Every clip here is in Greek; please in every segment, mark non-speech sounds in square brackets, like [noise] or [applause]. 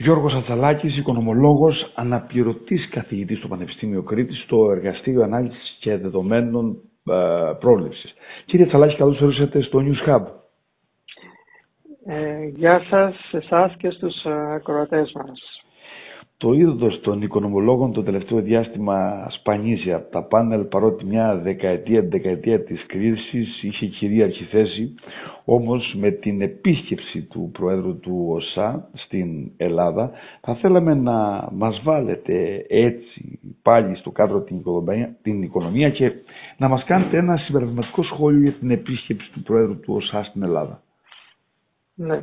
Γιώργος Ατσαλάκης, οικονομολόγος, αναπληρωτής καθηγητής στο Πανεπιστήμιο Κρήτης στο Εργαστήριο Ανάλυσης και Δεδομένων ε, Πρόληψης. Κύριε Ατσαλάκη, καλώς ορίσατε στο News Hub. Ε, γεια σας, εσάς και στους ε, ακροατές μας. Το είδος των οικονομολόγων το τελευταίο διάστημα σπανίζει από τα πάνελ παρότι μια δεκαετία, δεκαετία της κρίσης είχε κυρίαρχη θέση όμως με την επίσκεψη του Προέδρου του ΟΣΑ στην Ελλάδα θα θέλαμε να μας βάλετε έτσι πάλι στο κάδρο την οικονομία, την οικονομία και να μας κάνετε ένα συμπερασματικό σχόλιο για την επίσκεψη του Προέδρου του ΟΣΑ στην Ελλάδα. Ναι.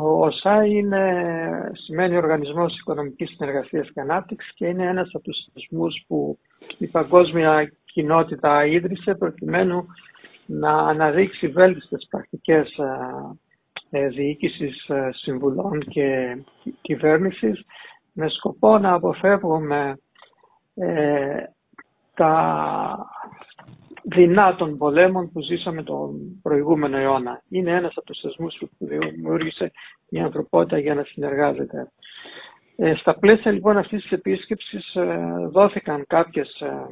Ο ΟΣΑ είναι, σημαίνει Οργανισμός Οικονομικής Συνεργασίας και Ανάπτυξης και είναι ένας από τους θεσμούς που η παγκόσμια κοινότητα ίδρυσε προκειμένου να αναδείξει βέλτιστες πρακτικές ε, ε, διοίκησης ε, συμβουλών και κυβέρνησης με σκοπό να αποφεύγουμε τα δεινά των πολέμων που ζήσαμε τον προηγούμενο αιώνα. Είναι ένας από τους θεσμούς που δημιούργησε η ανθρωπότητα για να συνεργάζεται. Ε, στα πλαίσια λοιπόν αυτής της επίσκεψης ε, δόθηκαν κάποιες ε,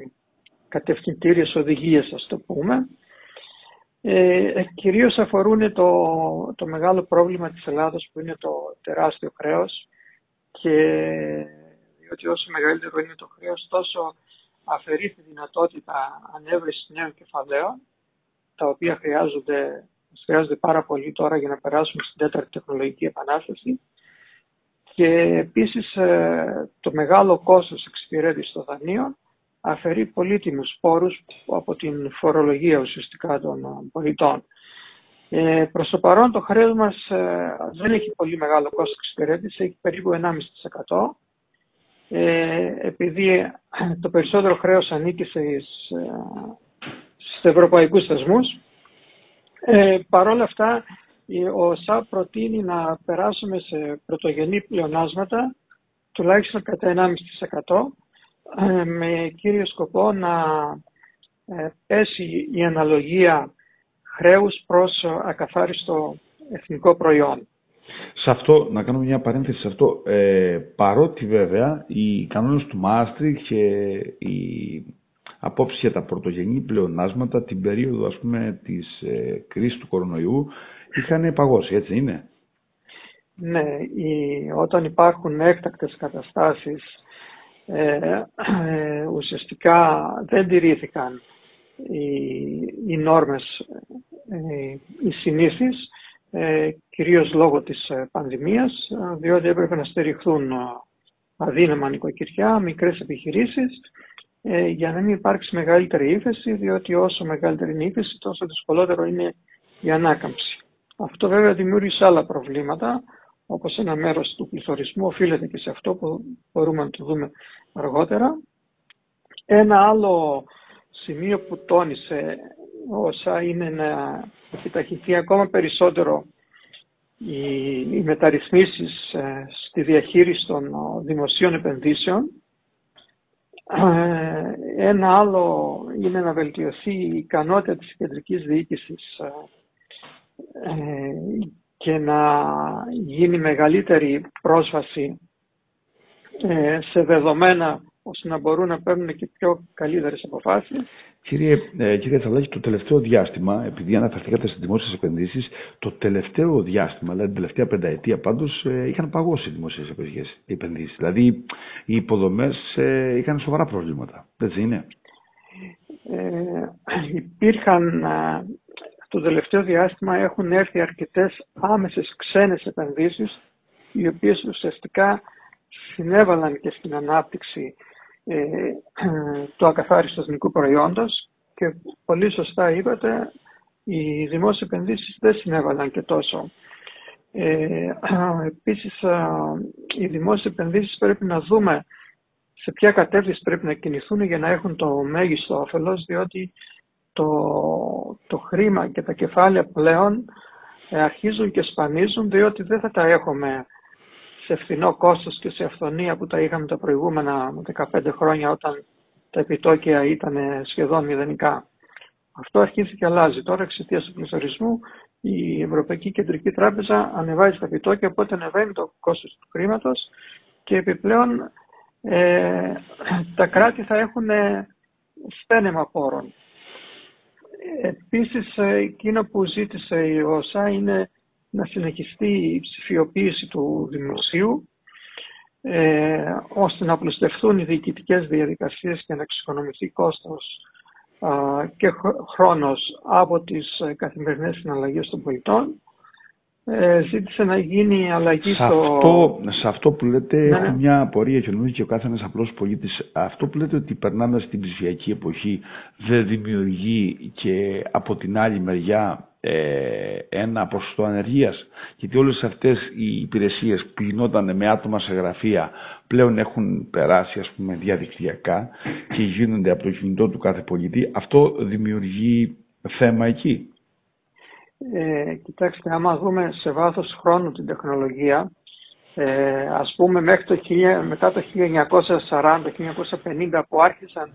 κατευθυντήριες οδηγίες, ας το πούμε. Ε, κυρίως αφορούν το, το μεγάλο πρόβλημα της Ελλάδος που είναι το τεράστιο χρέος και διότι όσο μεγαλύτερο είναι το χρέος τόσο αφαιρεί τη δυνατότητα ανέβρεσης νέων κεφαλαίων, τα οποία χρειάζονται, χρειάζονται πάρα πολύ τώρα για να περάσουμε στην τέταρτη τεχνολογική επανάσταση. Και επίσης ε, το μεγάλο κόστος εξυπηρέτησης των δανείων αφαιρεί πολύτιμους πόρους από την φορολογία ουσιαστικά των ε, πολιτών. Ε, προς το παρόν το χρέος μας ε, δεν έχει πολύ μεγάλο κόστος εξυπηρέτησης, έχει περίπου 1,5% ε, επειδή το περισσότερο χρέος ανήκει στις, στους ευρωπαϊκούς θεσμούς. Ε, Παρ' όλα αυτά, ο ΣΑΠ προτείνει να περάσουμε σε πρωτογενή πλεονάσματα, τουλάχιστον κατά 1,5% ε, με κύριο σκοπό να ε, πέσει η αναλογία χρέους προς ακαθάριστο εθνικό προϊόν. Σε αυτό, να κάνουμε μια παρένθεση σε αυτό, ε, παρότι βέβαια οι κανόνες του Μάστρη και η απόψη για τα πρωτογενή πλεονάσματα την περίοδο ας πούμε της ε, κρίσης του κορονοϊού είχαν παγώσει, έτσι είναι; Ναι, η, όταν υπάρχουν έκτακτες καταστάσεις ε, ε, ουσιαστικά δεν τηρήθηκαν οι, οι νόρμες, ε, οι συνήθεις ε, κυρίως λόγω της ε, πανδημίας, ε, διότι έπρεπε να στηριχθούν αδύναμα νοικοκυριά, μικρές επιχειρήσεις, για να μην υπάρξει μεγαλύτερη ύφεση, διότι όσο μεγαλύτερη είναι η ύφεση, τόσο δυσκολότερο είναι η ανάκαμψη. Αυτό βέβαια δημιούργησε άλλα προβλήματα, όπως ένα μέρος του πληθωρισμού οφείλεται και σε αυτό που μπορούμε να το δούμε αργότερα. Ένα άλλο σημείο που τόνισε όσα είναι να επιταχυνθεί ακόμα περισσότερο οι, οι μεταρρυθμίσεις ε, στη διαχείριση των ε, δημοσίων επενδύσεων. Ε, ένα άλλο είναι να βελτιωθεί η ικανότητα της κεντρικής διοίκησης και να γίνει μεγαλύτερη πρόσβαση σε δεδομένα ώστε να μπορούν να παίρνουν και πιο καλύτερες αποφάσεις. Κύριε, ε, κύριε Τσαλάκη, το τελευταίο διάστημα, επειδή αναφερθήκατε στις δημόσιες επενδύσεις, το τελευταίο διάστημα, δηλαδή την τελευταία πενταετία πάντως, ε, είχαν παγώσει οι δημόσιες επενδύσεις. Δηλαδή οι υποδομές ε, είχαν σοβαρά προβλήματα. Έτσι είναι. Ε, υπήρχαν ε, το τελευταίο διάστημα έχουν έρθει αρκετές άμεσες ξένες επενδύσεις οι οποίες ουσιαστικά συνέβαλαν και στην ανάπτυξη ε, [clears throat] του ακαθάριστου εθνικού προϊόντος και πολύ σωστά είπατε, οι δημόσιες επενδύσεις δεν συνέβαλαν και τόσο. Ε, [clears throat] επίσης, οι δημόσιες επενδύσεις πρέπει να δούμε σε ποια κατεύθυνση πρέπει να κινηθούν για να έχουν το μέγιστο όφελος, διότι το, το χρήμα και τα κεφάλαια πλέον ε, αρχίζουν και σπανίζουν, διότι δεν θα τα έχουμε σε φθηνό κόστος και σε αυθονία που τα είχαμε τα προηγούμενα 15 χρόνια όταν τα επιτόκια ήταν σχεδόν μηδενικά. Αυτό αρχίζει και αλλάζει. Τώρα εξαιτίας του πληθωρισμού η Ευρωπαϊκή Κεντρική Τράπεζα ανεβάζει τα επιτόκια, οπότε ανεβαίνει το κόστος του χρήματος και επιπλέον ε, τα κράτη θα έχουν στένεμα πόρων. Επίσης, εκείνο που ζήτησε η ΩΣΑ είναι να συνεχιστεί η ψηφιοποίηση του δημοσίου, ε, ώστε να απλουστευτούν οι διοικητικές διαδικασίες και να εξοικονομηθεί κόστος και χρόνος από τις καθημερινές συναλλαγές των πολιτών ε, ζήτησε να γίνει αλλαγή σε στο... Αυτό, σε αυτό που λέτε ναι, έχω μια απορία και νομίζω και ο κάθε ένας απλός πολίτης. Αυτό που λέτε ότι περνάμε στην ψηφιακή εποχή δεν δημιουργεί και από την άλλη μεριά ε, ένα ποσοστό ανεργίας. Γιατί όλες αυτές οι υπηρεσίες που γινόταν με άτομα σε γραφεία πλέον έχουν περάσει ας πούμε διαδικτυακά και γίνονται από το κινητό του κάθε πολίτη. Αυτό δημιουργεί θέμα εκεί. Ε, κοιτάξτε, άμα δούμε σε βάθος χρόνου την τεχνολογία, ε, ας πούμε μέχρι το, μετά το 1940-1950 που άρχισαν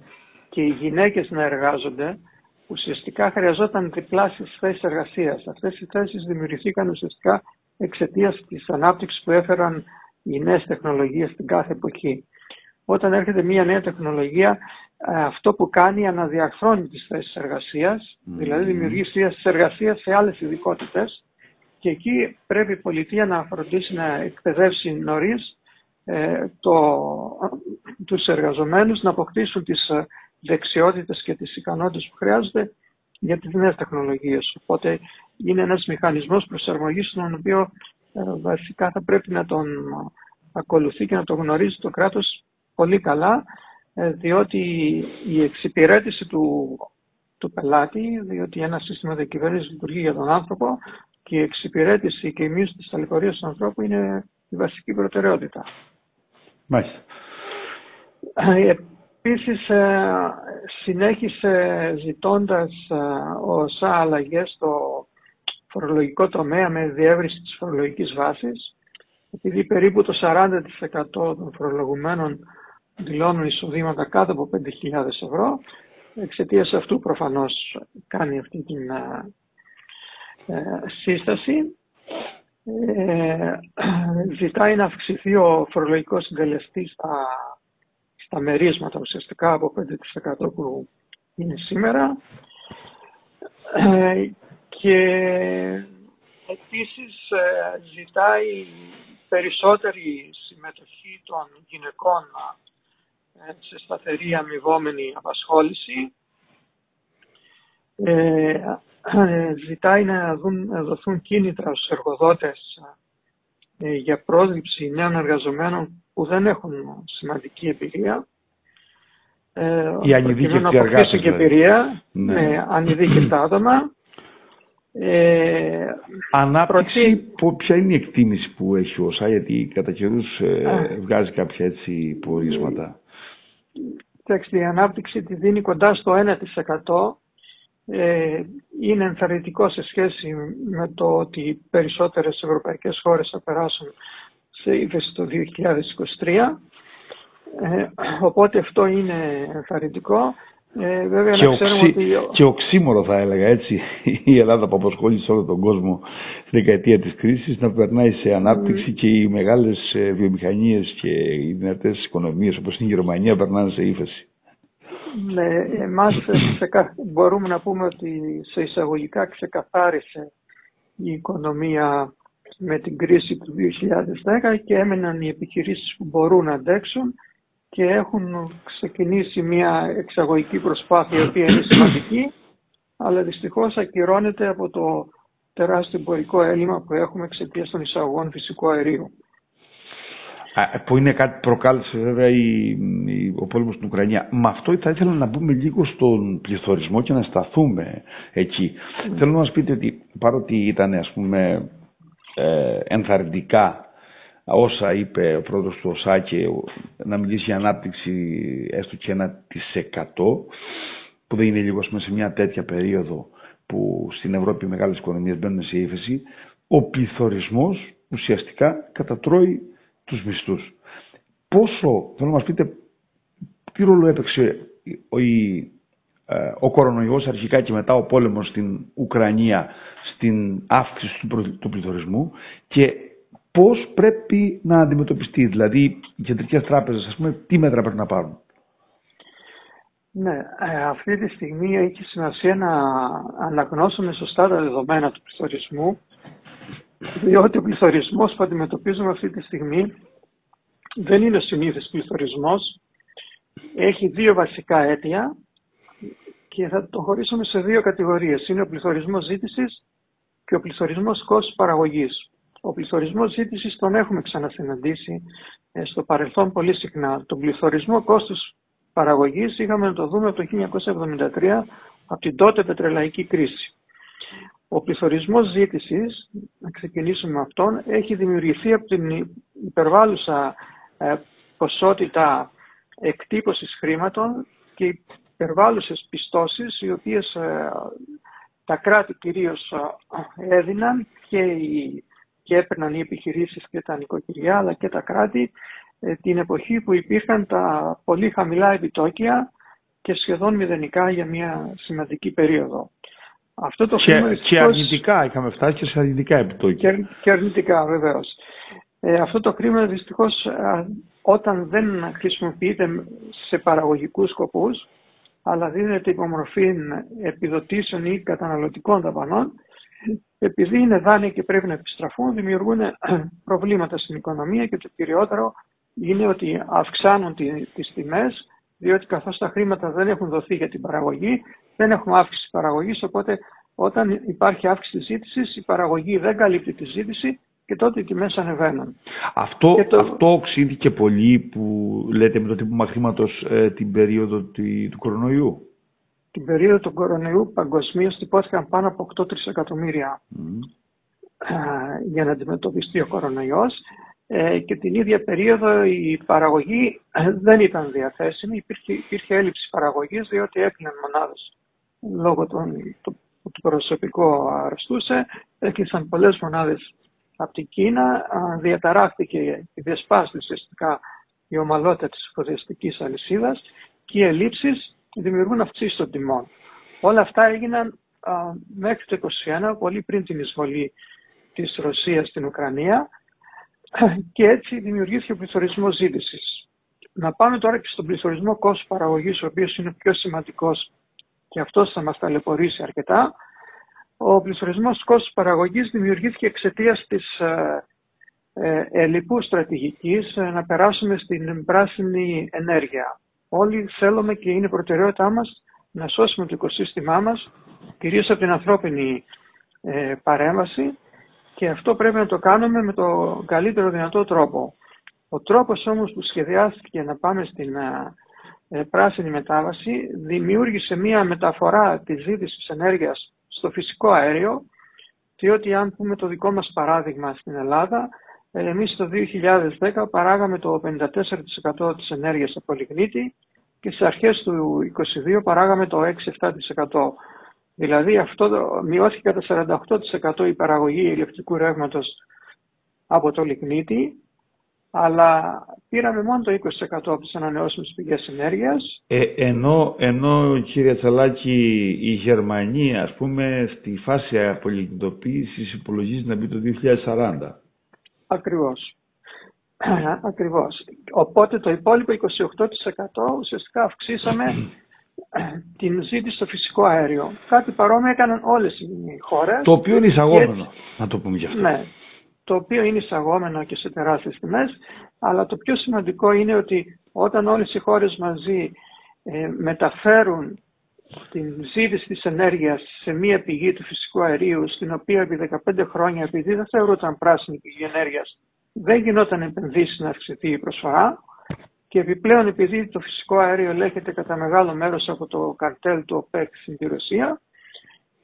και οι γυναίκες να εργάζονται, ουσιαστικά χρειαζόταν διπλάσεις θέσεις εργασίας. Αυτές οι θέσεις δημιουργηθήκαν ουσιαστικά εξαιτίας της ανάπτυξης που έφεραν οι νέες τεχνολογίες στην κάθε εποχή. Όταν έρχεται μια νέα τεχνολογία, ε, αυτό που κάνει αναδιαρθρώνει τις θέσεις εργασίας, δηλαδή δημιουργεί θέσεις εργασίας σε άλλες ειδικότητες. και εκεί πρέπει η πολιτεία να φροντίσει να εκπαιδεύσει νωρίς ε, το, τους εργαζομένους να αποκτήσουν τις ε, δεξιότητες και τις ικανότητες που χρειάζονται για τις νέες τεχνολογίες. Οπότε είναι ένας μηχανισμός προσαρμογής τον οποίο ε, βασικά θα πρέπει να τον ακολουθεί και να τον γνωρίζει το κράτος πολύ καλά ε, διότι η εξυπηρέτηση του, του πελάτη, διότι ένα σύστημα διακυβέρνησης λειτουργεί για τον άνθρωπο και η εξυπηρέτηση και η μείωση της ταλαιπωρίας του ανθρώπου είναι η βασική προτεραιότητα. Μάλιστα. Ε, επίσης, ε, συνέχισε ζητώντας ο ΣΑ αλλαγές στο φορολογικό τομέα με διεύρυνση της φορολογικής βάσης, επειδή περίπου το 40% των φορολογουμένων δηλώνουν εισοδήματα κάτω από 5.000 ευρώ. Εξαιτίας αυτού προφανώς κάνει αυτή την ε, σύσταση. Ε, ζητάει να αυξηθεί ο φορολογικός συντελεστής στα, στα μερίσματα ουσιαστικά από 5% που είναι σήμερα. Ε, και επίσης ε, ζητάει περισσότερη συμμετοχή των γυναικών σε σταθερή αμοιβόμενη απασχόληση. Ε, ε, ζητάει να, δουν, να δοθούν κίνητρα στους εργοδότες ε, για πρόσληψη νέων εργαζομένων που δεν έχουν σημαντική εμπειρία. Ε, Οι ανειδίκευτοι εργάτες. και δηλαδή. εμπειρία ναι. με ανειδίκευτα άτομα. Ε, Ανάπτυξη, που, ποια είναι η εκτίμηση που έχει ο ΣΑ, γιατί κατά καιρούς ε, βγάζει κάποια έτσι πορίσματα. Κοιτάξτε, η ανάπτυξη τη δίνει κοντά στο 1%. Ε, είναι ενθαρρυντικό σε σχέση με το ότι οι περισσότερες ευρωπαϊκές χώρες θα περάσουν σε ύφεση το 2023. Ε, οπότε αυτό είναι ενθαρρυντικό. Ε, βέβαια, και, να οξύ, ότι... και οξύμορο θα έλεγα έτσι η Ελλάδα που απασχόλησε όλο τον κόσμο στη δεκαετία της κρίσης να περνάει σε ανάπτυξη και οι μεγάλες ε, βιομηχανίες και οι δυνατές οικονομίες όπως είναι η Γερμανία περνάνε σε ύφεση. Ναι, εμάς μπορούμε να πούμε ότι σε εισαγωγικά ξεκαθάρισε η οικονομία με την κρίση του 2010 και έμεναν οι επιχειρήσεις που μπορούν να αντέξουν και έχουν ξεκινήσει μια εξαγωγική προσπάθεια η οποία είναι σημαντική αλλά δυστυχώς ακυρώνεται από το τεράστιο εμπορικό έλλειμμα που έχουμε εξαιτίας των εισαγωγών φυσικού αερίου. Που είναι κάτι που προκάλεσε βέβαια η, η, ο πόλεμος στην Ουκρανία. Με αυτό θα ήθελα να μπούμε λίγο στον πληθωρισμό και να σταθούμε εκεί. Mm. Θέλω να μας πείτε ότι παρότι ήταν ας πούμε ε, ενθαρρυντικά όσα είπε ο πρόεδρος του ΟΣΑ να μιλήσει για ανάπτυξη έστω και ένα της εκατό που δεν είναι λίγο σε μια τέτοια περίοδο που στην Ευρώπη οι μεγάλες οικονομίες μπαίνουν σε ύφεση ο πληθωρισμός ουσιαστικά κατατρώει τους μισθούς. Πόσο, θέλω να μας πείτε, τι ρόλο έπαιξε η ε, ο κορονοϊός αρχικά και μετά ο πόλεμος στην Ουκρανία στην αύξηση του πληθωρισμού και πώς πρέπει να αντιμετωπιστεί. Δηλαδή οι κεντρικές τράπεζες ας πούμε τι μέτρα πρέπει να πάρουν; Ναι, ε, αυτή τη στιγμή έχει σημασία να αναγνώσουμε σωστά τα δεδομένα του πληθωρισμού διότι ο πληθωρισμός που αντιμετωπίζουμε αυτή τη στιγμή δεν είναι συνήθις πληθωρισμός. Έχει δύο βασικά αίτια και θα το χωρίσουμε σε δύο κατηγορίες. Είναι ο πληθωρισμός ζήτησης και ο πληθωρισμός κόστος παραγωγής. Ο πληθωρισμός ζήτησης τον έχουμε ξανασυναντήσει ε, στο παρελθόν πολύ συχνά. Τον πληθωρισμό κόστους παραγωγής είχαμε να το δούμε από το 1973 από την τότε πετρελαϊκή κρίση. Ο πληθωρισμός ζήτησης, να ξεκινήσουμε με αυτόν, έχει δημιουργηθεί από την υπερβάλλουσα ε, ποσότητα εκτύπωσης χρήματων και υπερβάλλουσες πιστώσεις οι οποίες ε, τα κράτη κυρίως ε, έδιναν και, οι, και έπαιρναν οι επιχειρήσεις και τα νοικοκυριά αλλά και τα κράτη την εποχή που υπήρχαν τα πολύ χαμηλά επιτόκια και σχεδόν μηδενικά για μια σημαντική περίοδο. Αυτό το και, και αρνητικά, είχαμε φτάσει και σε αρνητικά επιτόκια. Και, και αρνητικά βεβαίως. Ε, αυτό το χρήμα δυστυχώς όταν δεν χρησιμοποιείται σε παραγωγικούς σκοπούς αλλά δίνεται υπομορφή επιδοτήσεων ή καταναλωτικών δαπανών επειδή είναι δάνεια και πρέπει να επιστραφούν δημιουργούν προβλήματα στην οικονομία και το κυριότερο είναι ότι αυξάνουν τις τιμές διότι καθώς τα χρήματα δεν έχουν δοθεί για την παραγωγή δεν έχουμε αύξηση της παραγωγής οπότε όταν υπάρχει αύξηση της ζήτησης η παραγωγή δεν καλύπτει τη ζήτηση και τότε οι τιμές ανεβαίνουν. Αυτό, το... αυτό οξύθηκε πολύ που λέτε με το τύπο μαθήματος ε, την περίοδο του, του κορονοϊού; Την περίοδο του κορονοϊού παγκοσμίως τυπώθηκαν πάνω από 8 τρισεκατομμύρια ε, για να αντιμετωπιστεί ο κορονοϊός ε, και την ίδια περίοδο η παραγωγή δεν ήταν διαθέσιμη, υπήρχε, υπήρχε έλλειψη παραγωγής διότι έκλειναν μονάδες λόγω των, του, του προσωπικού αρρωστούσε, έκλεισαν πολλές μονάδες από την Κίνα. Διαταράχθηκε η διασπάση ουσιαστικά η ομαλότητα της εφοδιαστικής αλυσίδας και οι ελλείψεις δημιουργούν αυξήσεις των τιμών. Όλα αυτά έγιναν μέχρι το 2021, πολύ πριν την εισβολή της Ρωσίας στην Ουκρανία [coughs] και έτσι δημιουργήθηκε ο πληθωρισμός ζήτησης. Να πάμε τώρα και στον πληθωρισμό κόστος παραγωγής, ο οποίος είναι πιο σημαντικός και αυτός θα μας ταλαιπωρήσει αρκετά. Ο πληθωρισμός κόστος παραγωγής δημιουργήθηκε εξαιτίας της ε, ε, ελλειπού στρατηγικής ε, να περάσουμε στην πράσινη ενέργεια. Όλοι θέλουμε και είναι προτεραιότητά μας να σώσουμε το οικοσύστημά μας, κυρίως από την ανθρώπινη ε, παρέμβαση και αυτό πρέπει να το κάνουμε με το καλύτερο δυνατό τρόπο. Ο τρόπος όμως που σχεδιάστηκε να πάμε στην πράσινη μετάβαση δημιούργησε μία μεταφορά της ζήτησης ενέργειας στο φυσικό αέριο, διότι αν πούμε το δικό μας παράδειγμα στην Ελλάδα, ε, εμείς το 2010 παράγαμε το 54% της ενέργειας από λιγνίτη και στις αρχές του 2022 παράγαμε το 6-7%. Δηλαδή αυτό μειώθηκε κατά 48% η παραγωγή ηλεκτρικού ρεύματος από το λιγνίτη αλλά πήραμε μόνο το 20% από τις ανανεώσιμες πηγές ενέργειας. Ε, ενώ, ενώ, κύριε Τσαλάκη, η Γερμανία, ας πούμε, στη φάση απολυτοποίησης υπολογίζει να μπει το 2040. Ακριβώς. Ακριβώς. Οπότε το υπόλοιπο 28% ουσιαστικά αυξήσαμε [clears throat] [clears throat] την ζήτηση στο φυσικό αέριο. Κάτι παρόμοιο έκαναν όλες οι χώρες. Το οποίο είναι εισαγόμενο, να το πούμε γι' αυτό. Ναι, το οποίο είναι εισαγόμενο και σε τεράστιες τιμές, αλλά το πιο σημαντικό είναι ότι όταν όλες οι χώρες μαζί ε, μεταφέρουν την ζήτηση της ενέργειας σε μία πηγή του φυσικού αερίου, στην οποία επί 15 χρόνια, επειδή δεν θεωρούταν πράσινη πηγή ενέργειας, δεν γινόταν επενδύσεις να αυξηθεί η προσφορά και επιπλέον επειδή το φυσικό αέριο ελέγχεται κατά μεγάλο μέρος από το καρτέλ του ΟΠΕΚ στην Ρωσία,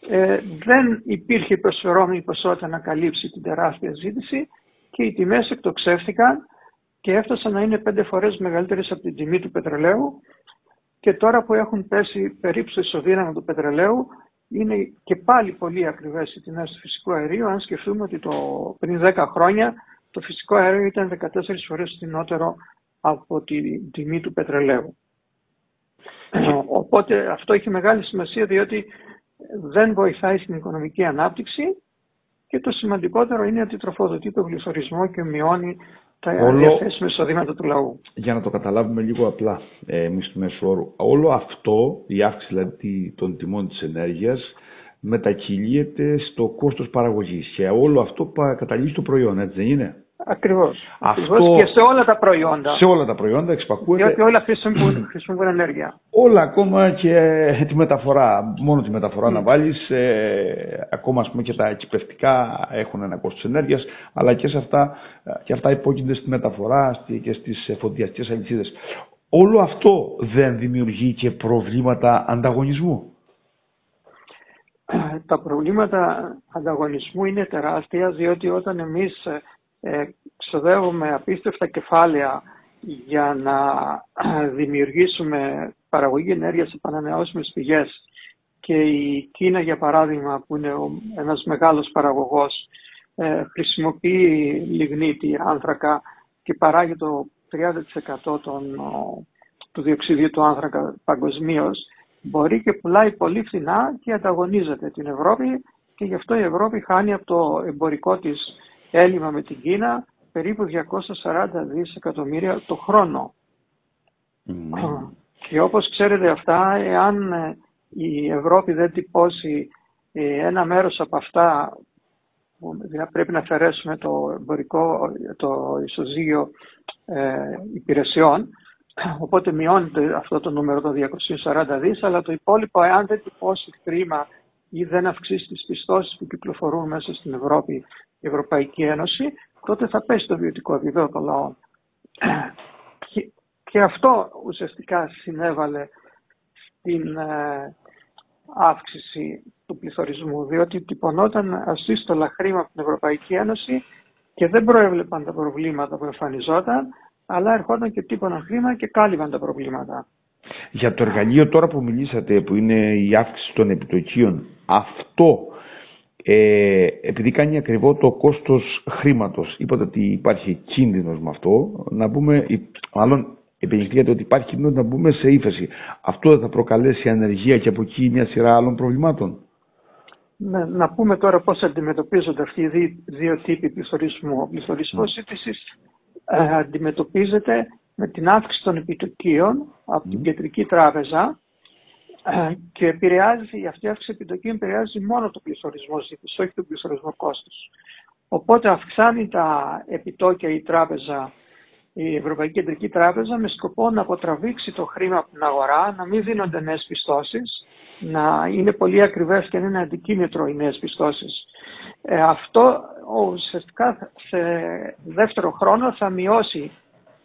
ε, δεν υπήρχε προσφερόμενη ποσότητα να καλύψει την τεράστια ζήτηση και οι τιμές εκτοξεύτηκαν και έφτασαν να είναι πέντε φορές μεγαλύτερες από την τιμή του πετρελαίου. Και τώρα που έχουν πέσει περίπου στο ισοδύναμο του πετρελαίου είναι και πάλι πολύ ακριβές οι τιμές του φυσικού αερίου αν σκεφτούμε ότι το, πριν 10 χρόνια το φυσικό αέριο ήταν 14 φορές φθηνότερο από την τιμή του πετρελαίου. Οπότε αυτό έχει μεγάλη σημασία διότι δεν βοηθάει στην οικονομική ανάπτυξη και το σημαντικότερο είναι ότι τροφοδοτεί τον πληθωρισμό και μειώνει τα όλο, διαθέσιμα εισοδήματα του λαού. Για να το καταλάβουμε λίγο απλά ε, εμείς του μέσου όρου. Όλο αυτό, η αύξηση δηλαδή των τιμών της ενέργειας, μετακυλίεται στο κόστος παραγωγής και όλο αυτό καταλήγει στο προϊόν, έτσι δεν είναι; Ακριβώς. Αυτό... Και σε όλα τα προϊόντα. Σε όλα τα προϊόντα εξπακούεται. Διότι όλα χρησιμοποιούν, χρησιμοποιούν ενέργεια. Όλα ακόμα και τη μεταφορά. Μόνο τη μεταφορά να βάλεις. Ε, ακόμα ας πούμε και τα εκπαιδευτικά έχουν ένα κόστος ενέργειας. Αλλά και, σε αυτά, και αυτά υπόκεινται στη μεταφορά και στις εφοδιαστικές αλυσίδες. Όλο αυτό δεν δημιουργεί και προβλήματα ανταγωνισμού; Τα προβλήματα ανταγωνισμού είναι τεράστια διότι όταν εμείς ε, ξοδεύουμε απίστευτα κεφάλαια για να δημιουργήσουμε παραγωγή ενέργειας σε πανανεώσιμες πηγές. Και η Κίνα για παράδειγμα που είναι ένας μεγάλος παραγωγός ε, χρησιμοποιεί λιγνίτη άνθρακα και παράγει το 30% των, του διοξιδίου του άνθρακα παγκοσμίως, μπορεί και πουλάει πολύ φθηνά και ανταγωνίζεται την Ευρώπη και γι' αυτό η Ευρώπη χάνει από το εμπορικό της έλλειμμα με την Κίνα περίπου 240 δισεκατομμύρια το χρόνο. Και όπως ξέρετε αυτά, εάν ε, η Ευρώπη δεν τυπώσει ε, ένα μέρος από αυτά πρέπει να αφαιρέσουμε το εμπορικό, το ισοζύγιο ε, υπηρεσιών, οπότε μειώνεται αυτό το νούμερο των 240 δις, αλλά το υπόλοιπο, εάν δεν τυπώσει χρήμα ή δεν αυξήσει τις πιστώσεις που κυκλοφορούν μέσα στην Ευρώπη η Ευρωπαϊκή Ένωση, τότε θα πέσει το βιωτικό επίπεδο των λαών. Και, αυτό ουσιαστικά συνέβαλε στην ε, αύξηση του πληθωρισμού, διότι τυπωνόταν ασύστολα χρήμα από την Ευρωπαϊκή Ένωση και δεν προέβλεπαν τα προβλήματα που εμφανιζόταν, αλλά ερχόταν και τύπωναν χρήμα και κάλυβαν τα προβλήματα. Για το εργαλείο τώρα που μιλήσατε, που είναι η αύξηση των επιτοκίων, αυτό ε, επειδή κάνει ακριβό το κόστος χρήματος, είπατε ότι υπάρχει κίνδυνος με αυτό, να πούμε, μάλλον επενδυτήκατε ότι υπάρχει κίνδυνος να μπούμε σε ύφεση. Αυτό δεν θα προκαλέσει ανεργία και από εκεί μια σειρά άλλων προβλημάτων. Ναι, να πούμε τώρα πώς αντιμετωπίζονται αυτοί οι δύο τύποι πληθωρισμού. Ο πληθωρισμός ζήτησης ε, αντιμετωπίζεται με την αύξηση των επιτοκίων από την Κεντρική Τράπεζα ε, [clears throat] και επηρεάζει, αυτή η αύξηση επιτοκίων επηρεάζει μόνο το πληθωρισμό ζήτησης, όχι το πληθωρισμό κόστος. Οπότε αυξάνει τα επιτόκια η τράπεζα, η Ευρωπαϊκή Κεντρική Τράπεζα με σκοπό να αποτραβήξει το χρήμα από την αγορά, να μην δίνονται νέες πιστώσεις, να είναι πολύ ακριβές και να είναι αντικίνητρο οι νέες πιστώσεις. Ε, αυτό ουσιαστικά σε δεύτερο χρόνο θα μειώσει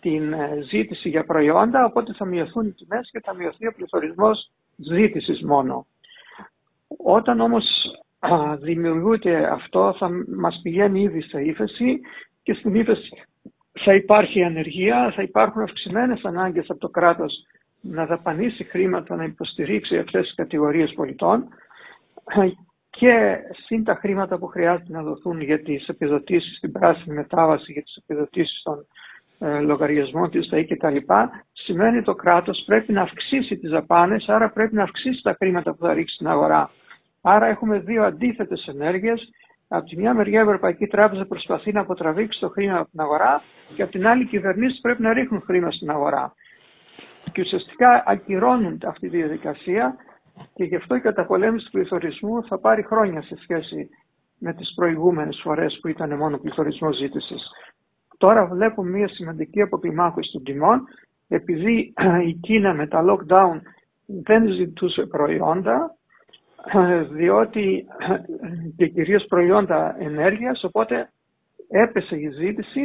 την ε, ζήτηση για προϊόντα, οπότε θα μειωθούν οι τιμές και θα μειωθεί ο πληθωρισμός ζήτησης μόνο. Όταν όμως δημιουργούνται αυτό θα μας πηγαίνει ήδη σε ύφεση και στην ύφεση θα υπάρχει ανεργία, θα υπάρχουν αυξημένες ανάγκες από το κράτος να δαπανίσει χρήματα να υποστηρίξει αυτές τις κατηγορίες πολιτών και συν τα χρήματα που χρειάζεται να δοθούν για τις επιδοτήσεις, την πράσινη μετάβαση, για τις επιδοτήσεις των ε, λογαριασμών της ΔΑΗ κτλ. Σημαίνει το κράτος πρέπει να αυξήσει τις δαπάνες, άρα πρέπει να αυξήσει τα χρήματα που θα ρίξει στην αγορά. Άρα έχουμε δύο αντίθετες ενέργειες. Από τη μια μεριά η Ευρωπαϊκή Τράπεζα προσπαθεί να αποτραβήξει το χρήμα από την αγορά και από την άλλη οι κυβερνήσεις πρέπει να ρίχνουν χρήμα στην αγορά. Και ουσιαστικά ακυρώνουν αυτή τη διαδικασία και γι' αυτό η καταπολέμηση του πληθωρισμού θα πάρει χρόνια σε σχέση με τις προηγούμενες φορές που ήταν μόνο πληθωρισμό ζήτησης. Τώρα βλέπουμε μια σημαντική αποκλιμάκωση των τιμών επειδή [clears throat] η Κίνα με τα lockdown δεν ζητούσε προϊόντα [clears throat] διότι [clears throat] και κυρίως προϊόντα ενέργειας οπότε έπεσε η ζήτηση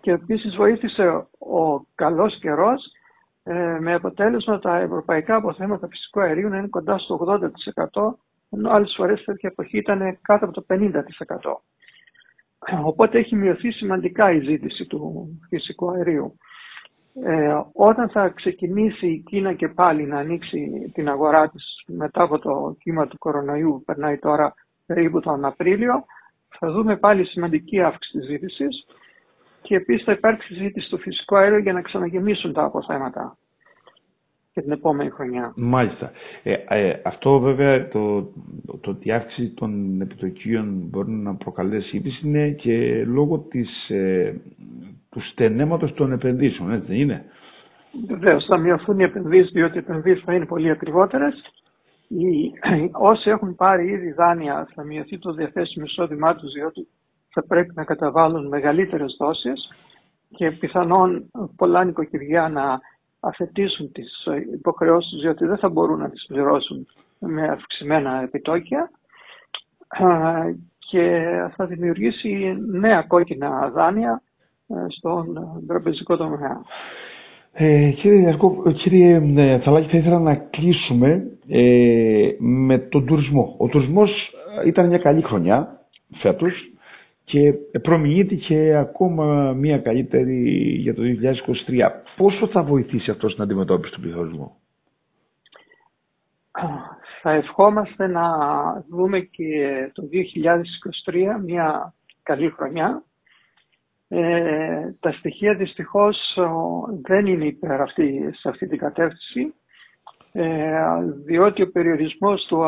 και επίσης βοήθησε ο καλός καιρός ε, με αποτέλεσμα τα ευρωπαϊκά αποθέματα φυσικού αερίου να είναι κοντά στο 80% ενώ άλλες φορές τέτοια εποχή ήταν κάτω από το 50%. Οπότε έχει μειωθεί σημαντικά η ζήτηση του φυσικού αερίου. Ε, όταν θα ξεκινήσει η Κίνα και πάλι να ανοίξει την αγορά της μετά από το κύμα του κορονοϊού, περνάει τώρα περίπου τον Απρίλιο, θα δούμε πάλι σημαντική αύξηση της ζήτησης και επίσης θα υπάρξει ζήτηση του φυσικού αέριου για να ξαναγεμίσουν τα αποθέματα. και την επόμενη χρονιά. Μάλιστα. Ε, ε, αυτό βέβαια το, το ότι η αύξηση των επιτοκίων μπορεί να προκαλέσει ύπηση είναι και λόγω της, ε, του στενέματος των επενδύσεων, έτσι δεν είναι; Βεβαίως, θα μειωθούν οι επενδύσεις, διότι οι επενδύσεις θα είναι πολύ ακριβότερες. [clears throat] Όσοι έχουν πάρει ήδη δάνεια, θα μειωθεί το διαθέσιμο εισόδημά τους, διότι θα πρέπει να καταβάλουν μεγαλύτερες δόσεις και πιθανόν πολλά νοικοκυριά να αθετήσουν τις υποχρεώσεις, διότι δεν θα μπορούν να τις πληρώσουν με αυξημένα επιτόκια και θα δημιουργήσει νέα κόκκινα δάνεια ε, στον τραπεζικό τομέα. Ε, κύριε Ιασκό, κύριε ε, Θαλάκη, θα ήθελα να κλείσουμε ε, με τον τουρισμό. Ο τουρισμός ήταν μια καλή χρονιά φέτος και προμηνύεται και ακόμα μια καλύτερη για το 2023. Πόσο θα βοηθήσει αυτός στην αντιμετώπιση του πληθωρισμού; Θα ευχόμαστε να δούμε και το 2023 μια καλή χρονιά ε, τα στοιχεία δυστυχώς δεν είναι υπέρ αυτή, σε αυτή την κατεύθυνση ε, διότι ο περιορισμός του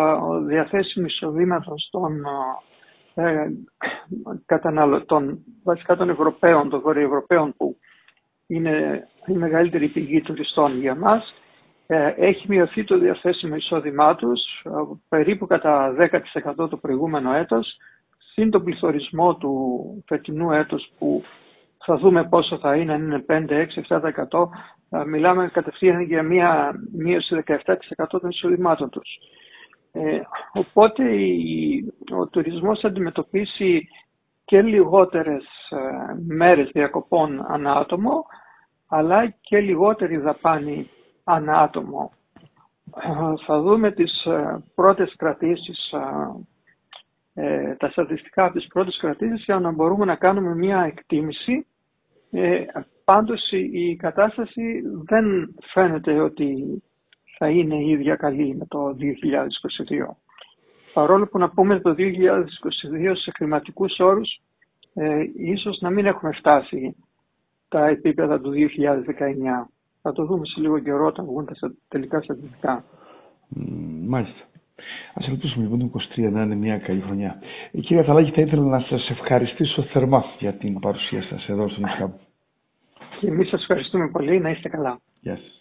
διαθέσιμου εισοδήματος των ε, καταναλωτών, βασικά των Ευρωπαίων, των Βορειοευρωπαίων που είναι η μεγαλύτερη πηγή τουριστών για μας, ε, έχει μειωθεί το διαθέσιμο εισόδημά τους περίπου κατά 10% το προηγούμενο έτος συν τον πληθωρισμό του φετινού έτους που θα δούμε πόσο θα είναι, αν είναι 5, 6, 7%, μιλάμε κατευθείαν για μία μείωση 17% των εισοδημάτων τους. Ε, οπότε ο τουρισμός θα αντιμετωπίσει και λιγότερες ε, μέρες διακοπών ανά άτομο, αλλά και λιγότερη δαπάνη ανά άτομο. Ε, θα δούμε τις ε, πρώτες κρατήσεις ε, τα στατιστικά από τις πρώτες κρατήσεις για να μπορούμε να κάνουμε μια εκτίμηση. Ε, πάντως η κατάσταση δεν φαίνεται ότι θα είναι η ίδια καλή με το 2022. Παρόλο που να πούμε το 2022 σε χρηματικούς όρους ε, ίσως να μην έχουμε φτάσει τα επίπεδα του 2019. Θα το δούμε σε λίγο καιρό όταν βγουν τα τελικά στατιστικά. Μάλιστα. Α ελπίσουμε λοιπόν το 23 να είναι μια καλή χρονιά. Ε, κύριε Αθαλάκη, θα ήθελα να σας ευχαριστήσω θερμά για την παρουσία σας εδώ στο νησιά Και εμείς σας ευχαριστούμε πολύ. Να είστε καλά. Γεια σας.